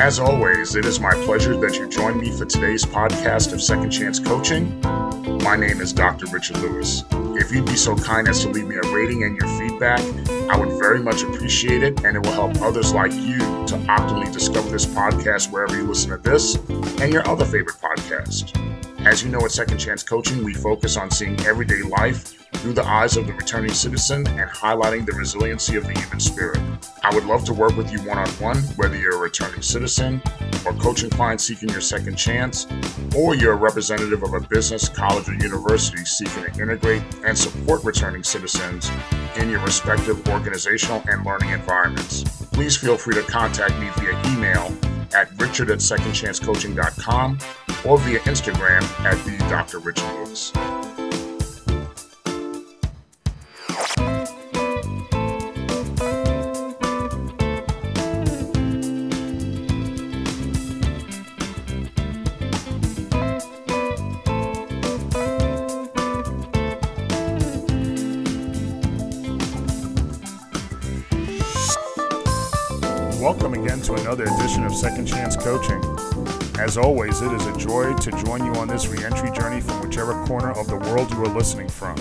As always, it is my pleasure that you join me for today's podcast of Second Chance Coaching. My name is Dr. Richard Louis. If you'd be so kind as to leave me a rating and your feedback, I would very much appreciate it, and it will help others like you to optimally discover this podcast wherever you listen to this and your other favorite podcast. As you know, at Second Chance Coaching, we focus on seeing everyday life through the eyes of the returning citizen and highlighting the resiliency of the human spirit. I would love to work with you one on one, whether you're a returning citizen or coaching clients seeking your second chance, or you're a representative of a business, college, or university seeking to integrate and support returning citizens in your respective organizational and learning environments. Please feel free to contact me via email at richard at secondchancecoaching.com or via Instagram at the Dr. Richard Louis. Second Chance Coaching. As always, it is a joy to join you on this reentry journey from whichever corner of the world you are listening from.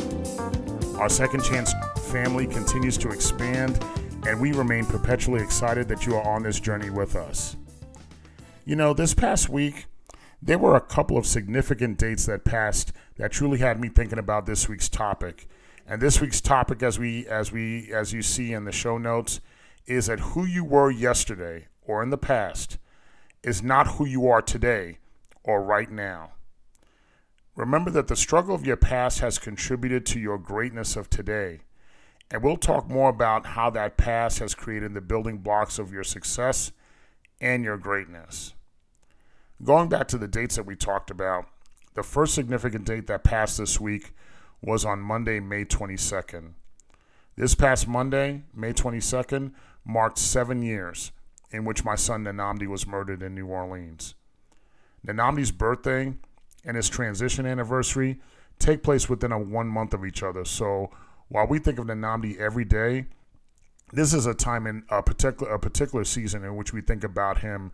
Our Second Chance family continues to expand, and we remain perpetually excited that you are on this journey with us. You know, this past week, there were a couple of significant dates that passed that truly had me thinking about this week's topic. And this week's topic, as we as we as you see in the show notes, is that who you were yesterday or in the past is not who you are today or right now. Remember that the struggle of your past has contributed to your greatness of today. And we'll talk more about how that past has created the building blocks of your success and your greatness. Going back to the dates that we talked about, the first significant date that passed this week was on Monday, May 22nd. This past Monday, May 22nd, marked seven years in which my son Nnamdi was murdered in New Orleans. Nnamdi's birthday and his transition anniversary take place within a one month of each other. So while we think of Nnamdi every day, this is a time in a particular a particular season in which we think about him,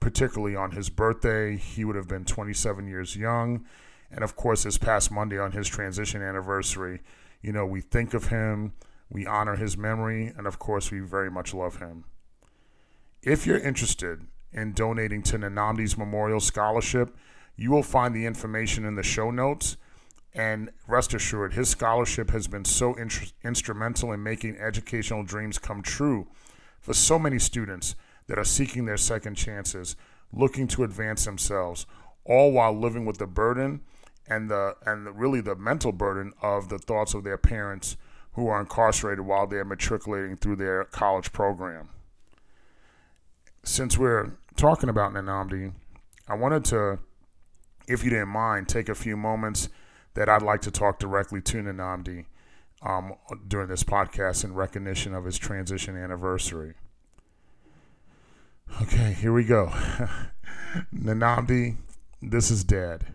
particularly on his birthday. He would have been 27 years young, and of course, this past Monday on his transition anniversary, you know, we think of him we honor his memory, and of course, we very much love him. If you're interested in donating to Nnamdi's Memorial Scholarship, you will find the information in the show notes. And rest assured, his scholarship has been so in- instrumental in making educational dreams come true for so many students that are seeking their second chances, looking to advance themselves, all while living with the burden and the and the, really the mental burden of the thoughts of their parents who are incarcerated while they're matriculating through their college program. Since we're talking about Nnamdi, I wanted to, if you didn't mind, take a few moments that I'd like to talk directly to Nnamdi um, during this podcast in recognition of his transition anniversary. Okay, here we go. Nnamdi, this is Dad.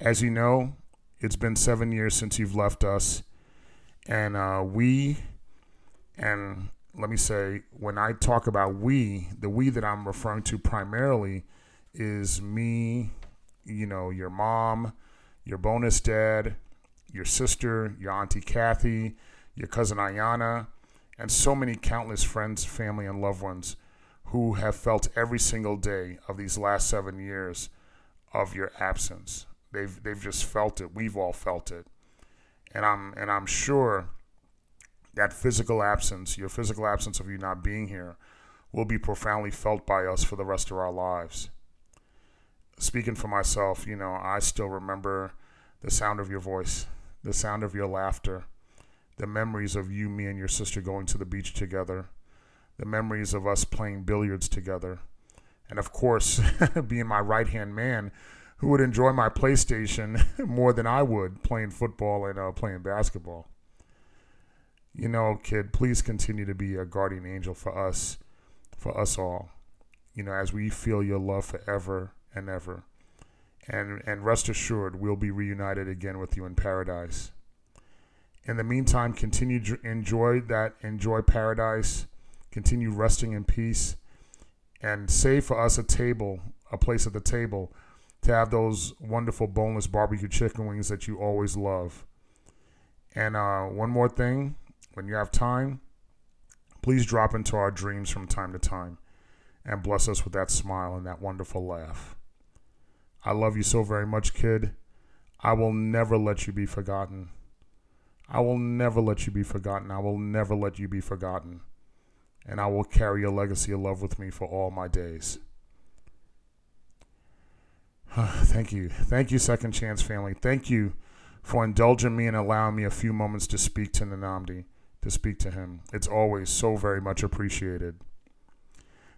As you know, it's been seven years since you've left us and uh, we, and let me say, when I talk about we, the we that I'm referring to primarily is me, you know, your mom, your bonus dad, your sister, your auntie Kathy, your cousin Ayana, and so many countless friends, family, and loved ones who have felt every single day of these last seven years of your absence. They've, they've just felt it. We've all felt it and I'm and I'm sure that physical absence, your physical absence of you not being here, will be profoundly felt by us for the rest of our lives. Speaking for myself, you know, I still remember the sound of your voice, the sound of your laughter, the memories of you, me, and your sister going to the beach together, the memories of us playing billiards together, and of course, being my right hand man who would enjoy my PlayStation more than I would playing football and uh, playing basketball. You know, kid, please continue to be a guardian angel for us, for us all. You know, as we feel your love forever and ever. And and rest assured, we'll be reunited again with you in paradise. In the meantime, continue to enjoy that, enjoy paradise, continue resting in peace, and save for us a table, a place at the table, to have those wonderful boneless barbecue chicken wings that you always love. And uh, one more thing, when you have time, please drop into our dreams from time to time and bless us with that smile and that wonderful laugh. I love you so very much, kid. I will never let you be forgotten. I will never let you be forgotten. I will never let you be forgotten. And I will carry a legacy of love with me for all my days. Thank you. Thank you, Second Chance family. Thank you for indulging me and allowing me a few moments to speak to Nnamdi, to speak to him. It's always so very much appreciated.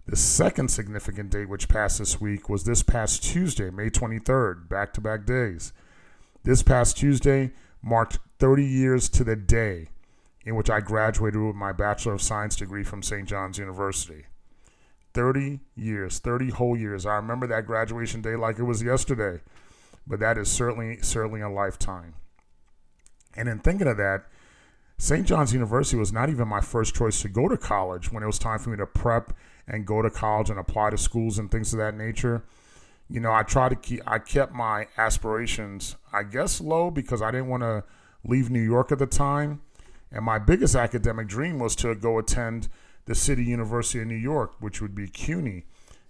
The second significant date which passed this week was this past Tuesday, May 23rd, back to back days. This past Tuesday marked 30 years to the day in which I graduated with my Bachelor of Science degree from St. John's University. 30 years, 30 whole years. I remember that graduation day like it was yesterday, but that is certainly, certainly a lifetime. And in thinking of that, St. John's University was not even my first choice to go to college when it was time for me to prep and go to college and apply to schools and things of that nature. You know, I tried to keep, I kept my aspirations, I guess, low because I didn't want to leave New York at the time. And my biggest academic dream was to go attend the City University of New York, which would be CUNY,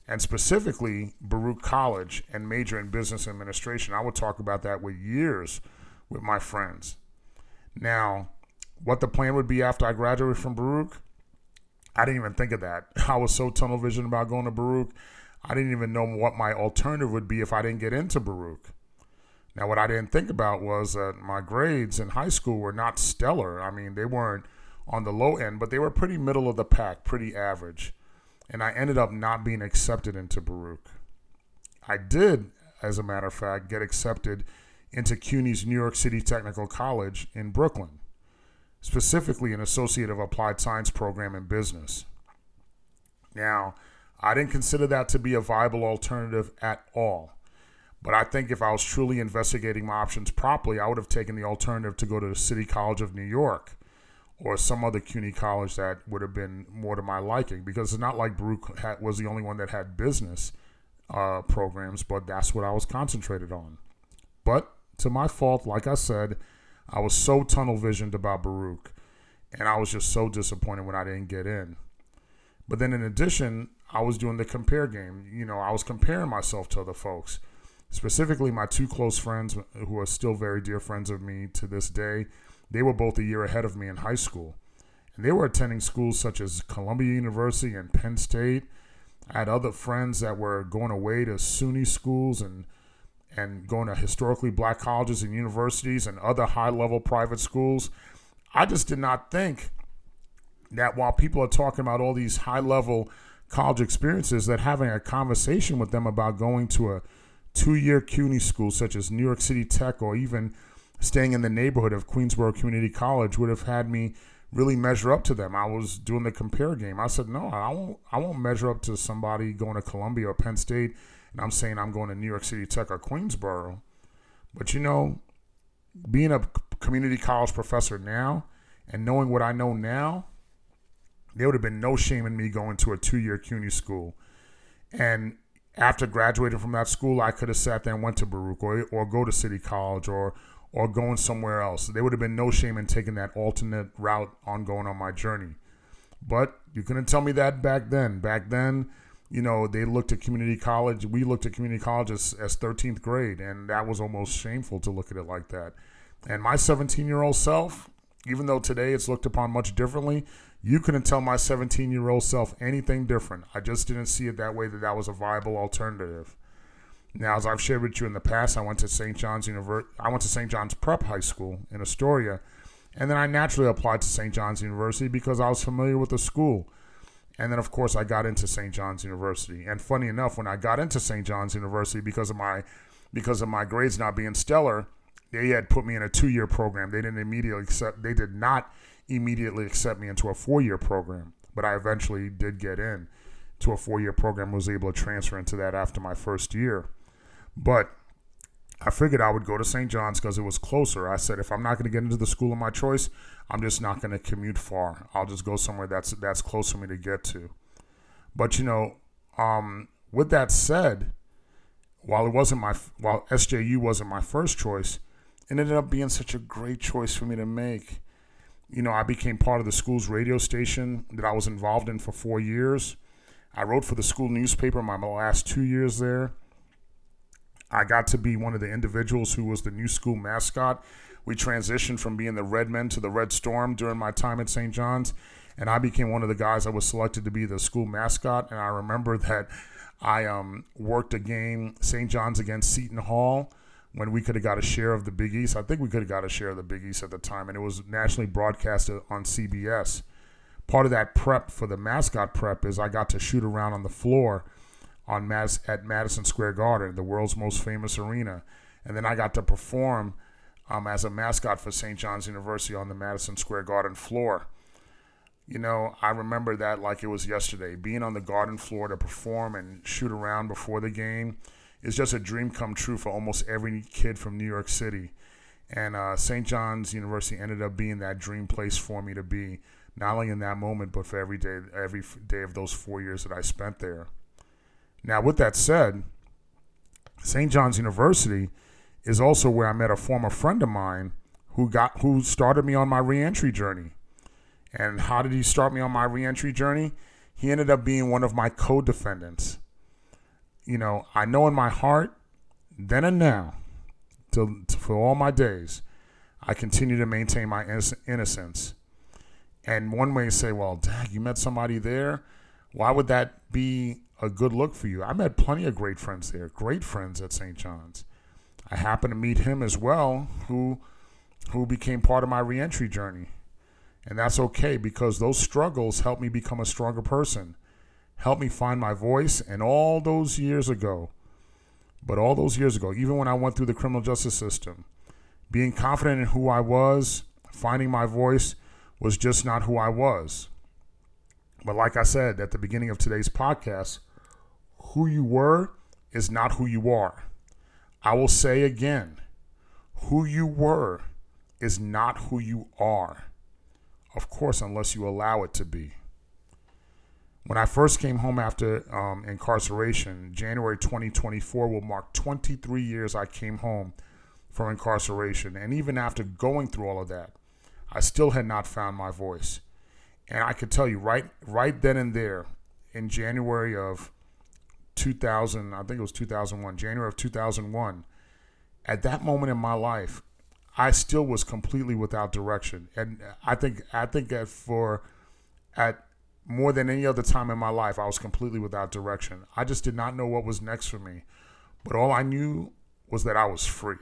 and specifically Baruch College and major in business administration. I would talk about that with years with my friends. Now, what the plan would be after I graduated from Baruch, I didn't even think of that. I was so tunnel vision about going to Baruch. I didn't even know what my alternative would be if I didn't get into Baruch. Now, what I didn't think about was that my grades in high school were not stellar. I mean, they weren't on the low end, but they were pretty middle of the pack, pretty average. And I ended up not being accepted into Baruch. I did, as a matter of fact, get accepted into CUNY's New York City Technical College in Brooklyn, specifically an Associate of Applied Science program in business. Now, I didn't consider that to be a viable alternative at all. But I think if I was truly investigating my options properly, I would have taken the alternative to go to the City College of New York or some other CUNY college that would have been more to my liking because it's not like Baruch had, was the only one that had business uh, programs, but that's what I was concentrated on. But to my fault, like I said, I was so tunnel visioned about Baruch and I was just so disappointed when I didn't get in. But then in addition, I was doing the compare game. You know, I was comparing myself to other folks, specifically my two close friends who are still very dear friends of me to this day they were both a year ahead of me in high school. And they were attending schools such as Columbia University and Penn State. I had other friends that were going away to SUNY schools and and going to historically black colleges and universities and other high level private schools. I just did not think that while people are talking about all these high level college experiences, that having a conversation with them about going to a two year CUNY school such as New York City Tech or even staying in the neighborhood of Queensborough Community College would have had me really measure up to them. I was doing the compare game. I said, no, I won't. I won't measure up to somebody going to Columbia or Penn State, and I'm saying I'm going to New York City Tech or Queensborough. But you know, being a community college professor now and knowing what I know now, there would have been no shame in me going to a two-year CUNY school. And after graduating from that school, I could have sat there and went to Baruch or, or go to City College or or going somewhere else. There would have been no shame in taking that alternate route on going on my journey. But you couldn't tell me that back then. Back then, you know, they looked at community college. We looked at community college as, as 13th grade, and that was almost shameful to look at it like that. And my 17 year old self, even though today it's looked upon much differently, you couldn't tell my 17 year old self anything different. I just didn't see it that way that that was a viable alternative. Now, as I've shared with you in the past, I went to St. John's University. I went to St. John's Prep High School in Astoria, and then I naturally applied to St. John's University because I was familiar with the school. And then, of course, I got into St. John's University. And funny enough, when I got into St. John's University, because of my because of my grades not being stellar, they had put me in a two-year program. They didn't immediately accept. They did not immediately accept me into a four-year program. But I eventually did get in to a four-year program. Was able to transfer into that after my first year. But I figured I would go to St. John's because it was closer. I said if I'm not going to get into the school of my choice, I'm just not going to commute far. I'll just go somewhere that's that's close for me to get to. But you know, um, with that said, while it wasn't my while SJU wasn't my first choice, it ended up being such a great choice for me to make. You know, I became part of the school's radio station that I was involved in for four years. I wrote for the school newspaper my last two years there. I got to be one of the individuals who was the new school mascot. We transitioned from being the Red Men to the Red Storm during my time at St. John's, and I became one of the guys that was selected to be the school mascot. And I remember that I um, worked a game, St. John's against Seton Hall, when we could have got a share of the Big East. I think we could have got a share of the Big East at the time, and it was nationally broadcasted on CBS. Part of that prep for the mascot prep is I got to shoot around on the floor on at Madison Square Garden, the world's most famous arena, and then I got to perform um, as a mascot for St. John's University on the Madison Square Garden floor. You know, I remember that like it was yesterday. Being on the garden floor to perform and shoot around before the game is just a dream come true for almost every kid from New York City. And uh, St. John's University ended up being that dream place for me to be, not only in that moment, but for every day, every day of those four years that I spent there. Now, with that said, St. John's University is also where I met a former friend of mine who got who started me on my reentry journey. And how did he start me on my reentry journey? He ended up being one of my co-defendants. You know, I know in my heart, then and now, to, to, for all my days, I continue to maintain my innocence. And one may say, well, dang, you met somebody there. Why would that be a good look for you? I met plenty of great friends there, great friends at St. John's. I happened to meet him as well, who who became part of my reentry journey. And that's okay because those struggles helped me become a stronger person, helped me find my voice. And all those years ago, but all those years ago, even when I went through the criminal justice system, being confident in who I was, finding my voice was just not who I was. But like I said at the beginning of today's podcast, who you were is not who you are. I will say again who you were is not who you are. Of course, unless you allow it to be. When I first came home after um, incarceration, January 2024 will mark 23 years I came home from incarceration. And even after going through all of that, I still had not found my voice. And I could tell you right right then and there in January of 2000, I think it was 2001, January of 2001, at that moment in my life, I still was completely without direction, and I think I think that for at more than any other time in my life, I was completely without direction. I just did not know what was next for me, but all I knew was that I was free,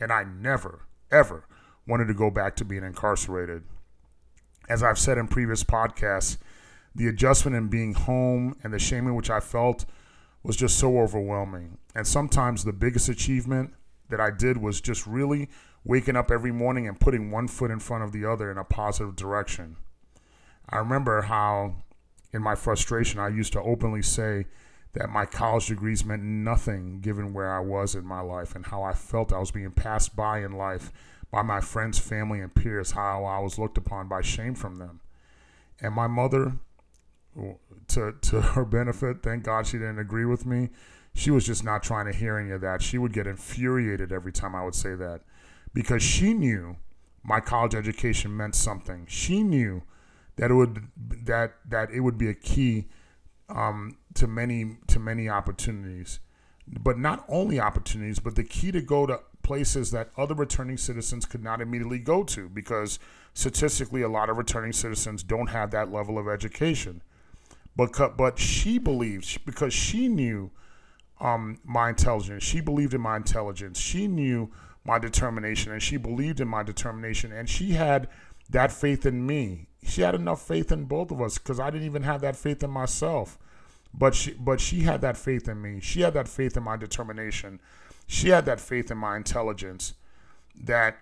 and I never ever wanted to go back to being incarcerated. As I've said in previous podcasts, the adjustment in being home and the shame in which I felt was just so overwhelming. And sometimes the biggest achievement that I did was just really waking up every morning and putting one foot in front of the other in a positive direction. I remember how, in my frustration, I used to openly say that my college degrees meant nothing given where I was in my life and how I felt I was being passed by in life by my friends, family, and peers, how I was looked upon by shame from them. And my mother, to, to her benefit, thank God she didn't agree with me. She was just not trying to hear any of that. She would get infuriated every time I would say that because she knew my college education meant something. She knew that it would that that it would be a key um, to many to many opportunities, but not only opportunities, but the key to go to places that other returning citizens could not immediately go to because statistically, a lot of returning citizens don't have that level of education. But but she believed because she knew um, my intelligence. She believed in my intelligence. She knew my determination and she believed in my determination and she had that faith in me. She had enough faith in both of us because I didn't even have that faith in myself. But she but she had that faith in me. She had that faith in my determination. She had that faith in my intelligence that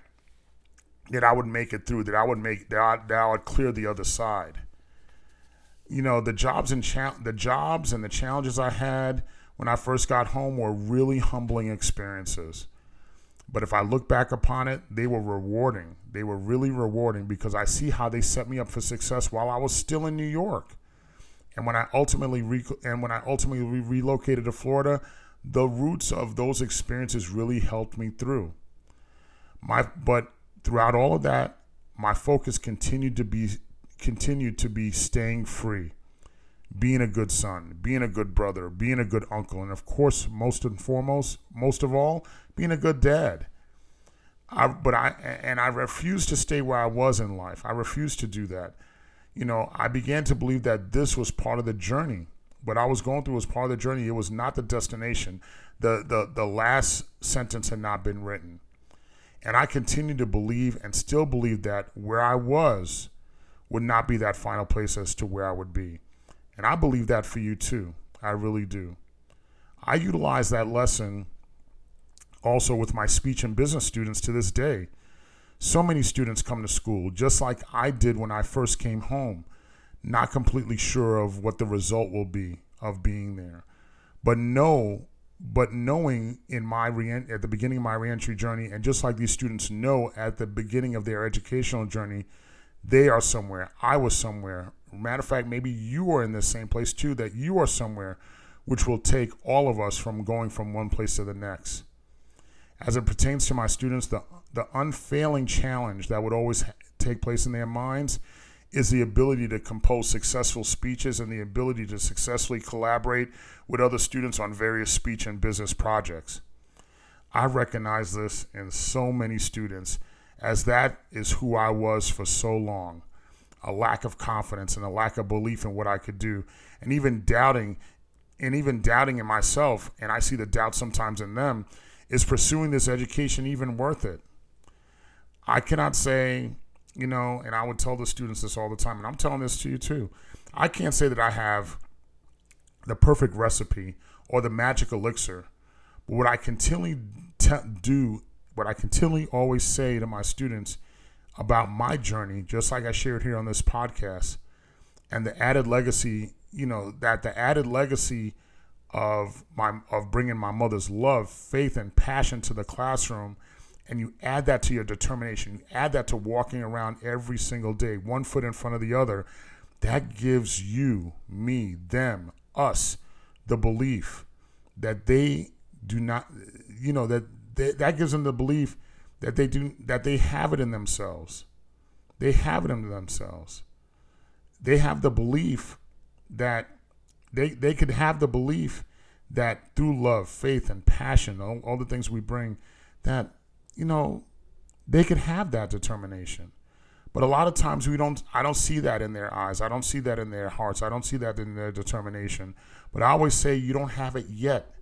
that I would make it through, that I would make that I, that I would clear the other side. You know, the jobs and cha- the jobs and the challenges I had when I first got home were really humbling experiences. But if I look back upon it, they were rewarding. They were really rewarding because I see how they set me up for success while I was still in New York. And when I ultimately re- and when I ultimately re- relocated to Florida, the roots of those experiences really helped me through. My but throughout all of that, my focus continued to be continued to be staying free, being a good son, being a good brother, being a good uncle, and of course, most and foremost, most of all, being a good dad. I, but I and I refused to stay where I was in life. I refused to do that. You know, I began to believe that this was part of the journey. What I was going through was part of the journey. It was not the destination. The the the last sentence had not been written. And I continue to believe and still believe that where I was would not be that final place as to where I would be. And I believe that for you too. I really do. I utilize that lesson also with my speech and business students to this day. So many students come to school, just like I did when I first came home, not completely sure of what the result will be of being there. But know, but knowing in my re- at the beginning of my reentry journey, and just like these students know at the beginning of their educational journey, they are somewhere. I was somewhere. Matter of fact, maybe you are in the same place too, that you are somewhere, which will take all of us from going from one place to the next. As it pertains to my students, the, the unfailing challenge that would always take place in their minds is the ability to compose successful speeches and the ability to successfully collaborate with other students on various speech and business projects. I recognize this in so many students as that is who I was for so long. A lack of confidence and a lack of belief in what I could do, and even doubting, and even doubting in myself, and I see the doubt sometimes in them, is pursuing this education even worth it? I cannot say, you know, and I would tell the students this all the time, and I'm telling this to you too. I can't say that I have the perfect recipe or the magic elixir, but what I continually do what I continually always say to my students about my journey, just like I shared here on this podcast, and the added legacy, you know, that the added legacy of my of bringing my mother's love, faith, and passion to the classroom, and you add that to your determination, you add that to walking around every single day, one foot in front of the other, that gives you, me, them, us, the belief that they do not, you know, that they, that gives them the belief that they do that they have it in themselves. They have it in themselves. They have the belief that they they could have the belief that through love, faith, and passion, all, all the things we bring, that you know they could have that determination. But a lot of times we don't I don't see that in their eyes. I don't see that in their hearts. I don't see that in their determination. But I always say you don't have it yet.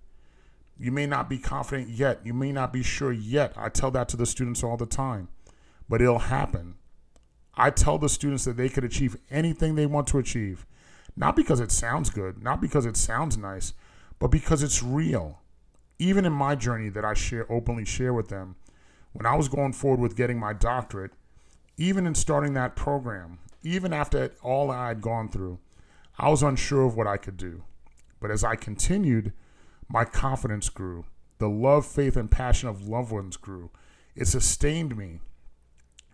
You may not be confident yet. You may not be sure yet. I tell that to the students all the time, but it'll happen. I tell the students that they could achieve anything they want to achieve, not because it sounds good, not because it sounds nice, but because it's real. Even in my journey that I share openly share with them, when I was going forward with getting my doctorate, even in starting that program, even after all I had gone through, I was unsure of what I could do. But as I continued, my confidence grew. The love, faith, and passion of loved ones grew. It sustained me.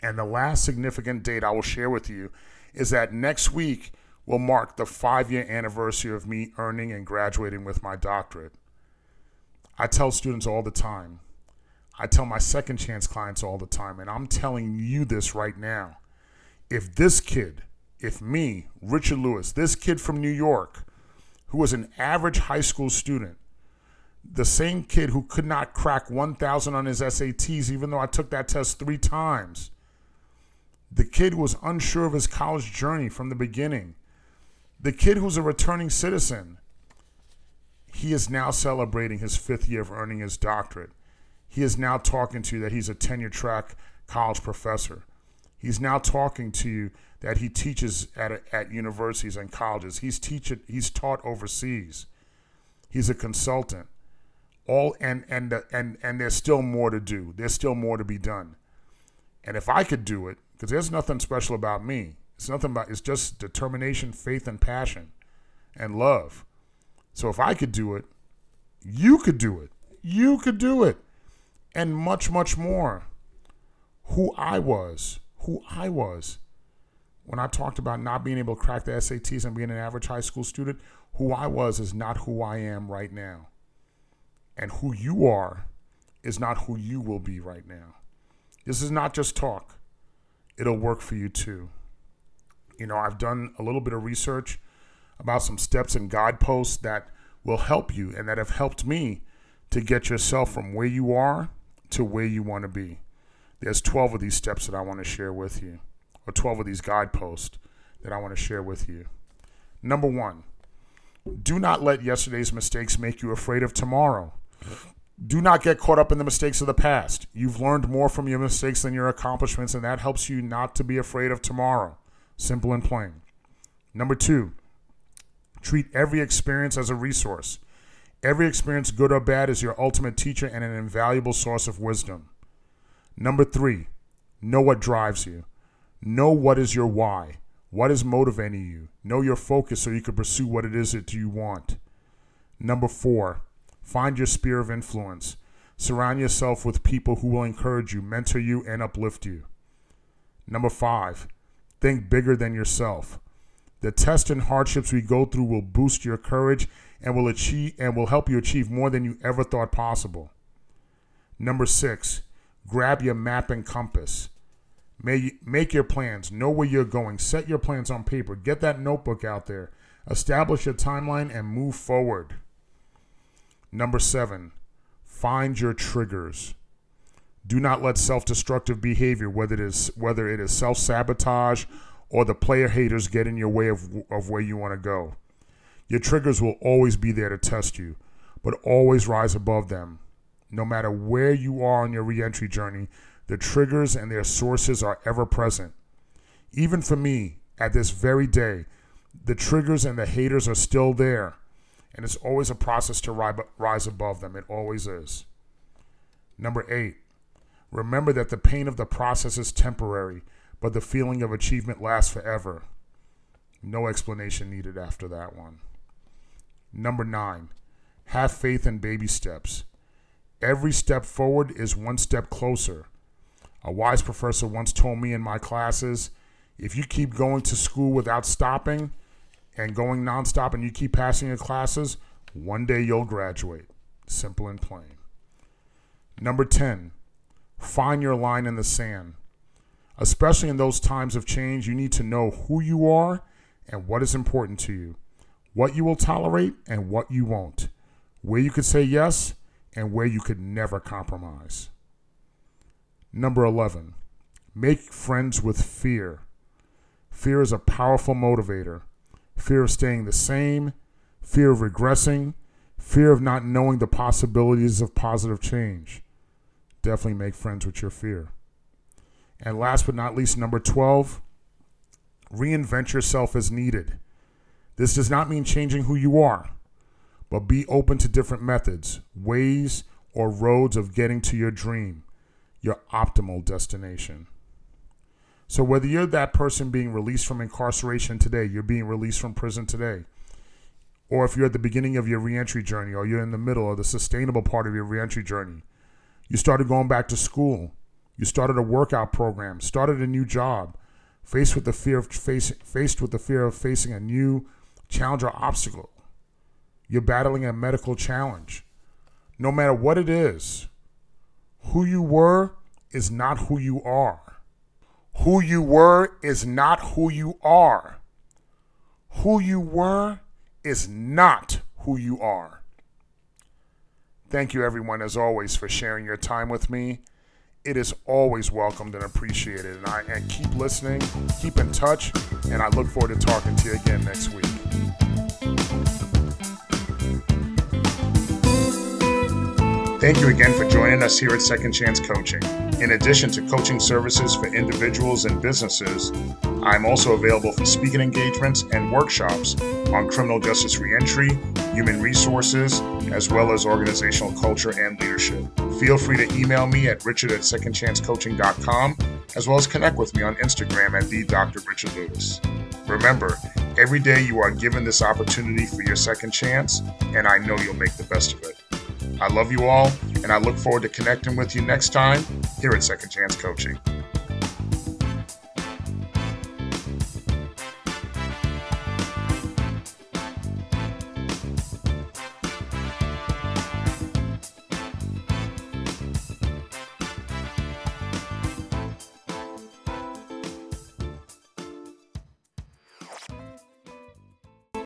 And the last significant date I will share with you is that next week will mark the five year anniversary of me earning and graduating with my doctorate. I tell students all the time, I tell my second chance clients all the time, and I'm telling you this right now. If this kid, if me, Richard Louis, this kid from New York, who was an average high school student, the same kid who could not crack 1,000 on his SATs, even though I took that test three times. The kid was unsure of his college journey from the beginning. The kid who's a returning citizen. He is now celebrating his fifth year of earning his doctorate. He is now talking to you that he's a tenure track college professor. He's now talking to you that he teaches at, at universities and colleges. He's teach he's taught overseas. He's a consultant all and and and and there's still more to do. There's still more to be done. And if I could do it, because there's nothing special about me. It's nothing about it's just determination, faith, and passion, and love. So if I could do it, you could do it. You could do it. And much, much more. Who I was, who I was. when I talked about not being able to crack the SATs and being an average high school student, who I was is not who I am right now. And who you are is not who you will be right now. This is not just talk, it'll work for you too. You know, I've done a little bit of research about some steps and guideposts that will help you and that have helped me to get yourself from where you are to where you want to be. There's 12 of these steps that I want to share with you, or 12 of these guideposts that I want to share with you. Number one, do not let yesterday's mistakes make you afraid of tomorrow. Do not get caught up in the mistakes of the past. You've learned more from your mistakes than your accomplishments, and that helps you not to be afraid of tomorrow. Simple and plain. Number two, treat every experience as a resource. Every experience, good or bad, is your ultimate teacher and an invaluable source of wisdom. Number three, know what drives you. Know what is your why. What is motivating you? Know your focus so you can pursue what it is that you want. Number four, find your sphere of influence. Surround yourself with people who will encourage you, mentor you, and uplift you. Number five, think bigger than yourself. The tests and hardships we go through will boost your courage and will achieve and will help you achieve more than you ever thought possible. Number 6, grab your map and compass. Make your plans, know where you're going, set your plans on paper, get that notebook out there, establish your timeline and move forward. Number 7, find your triggers. Do not let self-destructive behavior, whether it is whether it is self-sabotage or the player haters, get in your way of, of where you want to go. Your triggers will always be there to test you, but always rise above them. No matter where you are on your reentry journey, the triggers and their sources are ever present. Even for me, at this very day, the triggers and the haters are still there, and it's always a process to rise above them. It always is. Number eight, remember that the pain of the process is temporary, but the feeling of achievement lasts forever. No explanation needed after that one. Number nine, have faith in baby steps. Every step forward is one step closer. A wise professor once told me in my classes if you keep going to school without stopping and going nonstop and you keep passing your classes, one day you'll graduate. Simple and plain. Number 10, find your line in the sand. Especially in those times of change, you need to know who you are and what is important to you what you will tolerate and what you won't, where you could say yes and where you could never compromise. Number 11, make friends with fear. Fear is a powerful motivator. Fear of staying the same, fear of regressing, fear of not knowing the possibilities of positive change. Definitely make friends with your fear. And last but not least, number 12, reinvent yourself as needed. This does not mean changing who you are, but be open to different methods, ways, or roads of getting to your dream, your optimal destination. So, whether you're that person being released from incarceration today, you're being released from prison today, or if you're at the beginning of your reentry journey, or you're in the middle or the sustainable part of your reentry journey, you started going back to school, you started a workout program, started a new job, faced with the fear of face, faced with the fear of facing a new challenge or obstacle. You're battling a medical challenge. No matter what it is, who you were is not who you are. Who you were is not who you are. Who you were is not who you are. Thank you, everyone, as always, for sharing your time with me. It is always welcomed and appreciated. And I and keep listening, keep in touch, and I look forward to talking to you again next week. Thank you again for joining us here at Second Chance Coaching. In addition to coaching services for individuals and businesses, I'm also available for speaking engagements and workshops on criminal justice reentry, human resources, as well as organizational culture and leadership. Feel free to email me at richard at secondchancecoaching.com, as well as connect with me on Instagram at the Dr. Richard Louis. Remember, every day you are given this opportunity for your second chance, and I know you'll make the best of it. I love you all, and I look forward to connecting with you next time here at Second Chance Coaching.